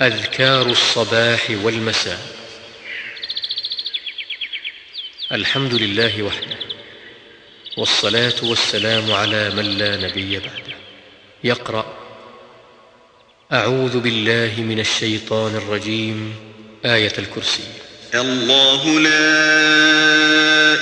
أذكار الصباح والمساء. الحمد لله وحده والصلاة والسلام على من لا نبي بعده. يقرأ أعوذ بالله من الشيطان الرجيم آية الكرسي. الله لا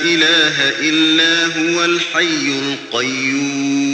إله إلا هو الحي القيوم.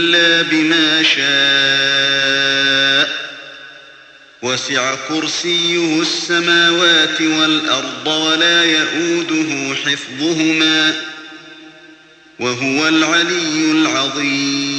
إلا بما شاء. وسع كرسيه السماوات والأرض ولا يئوده حفظهما. وهو العلي العظيم.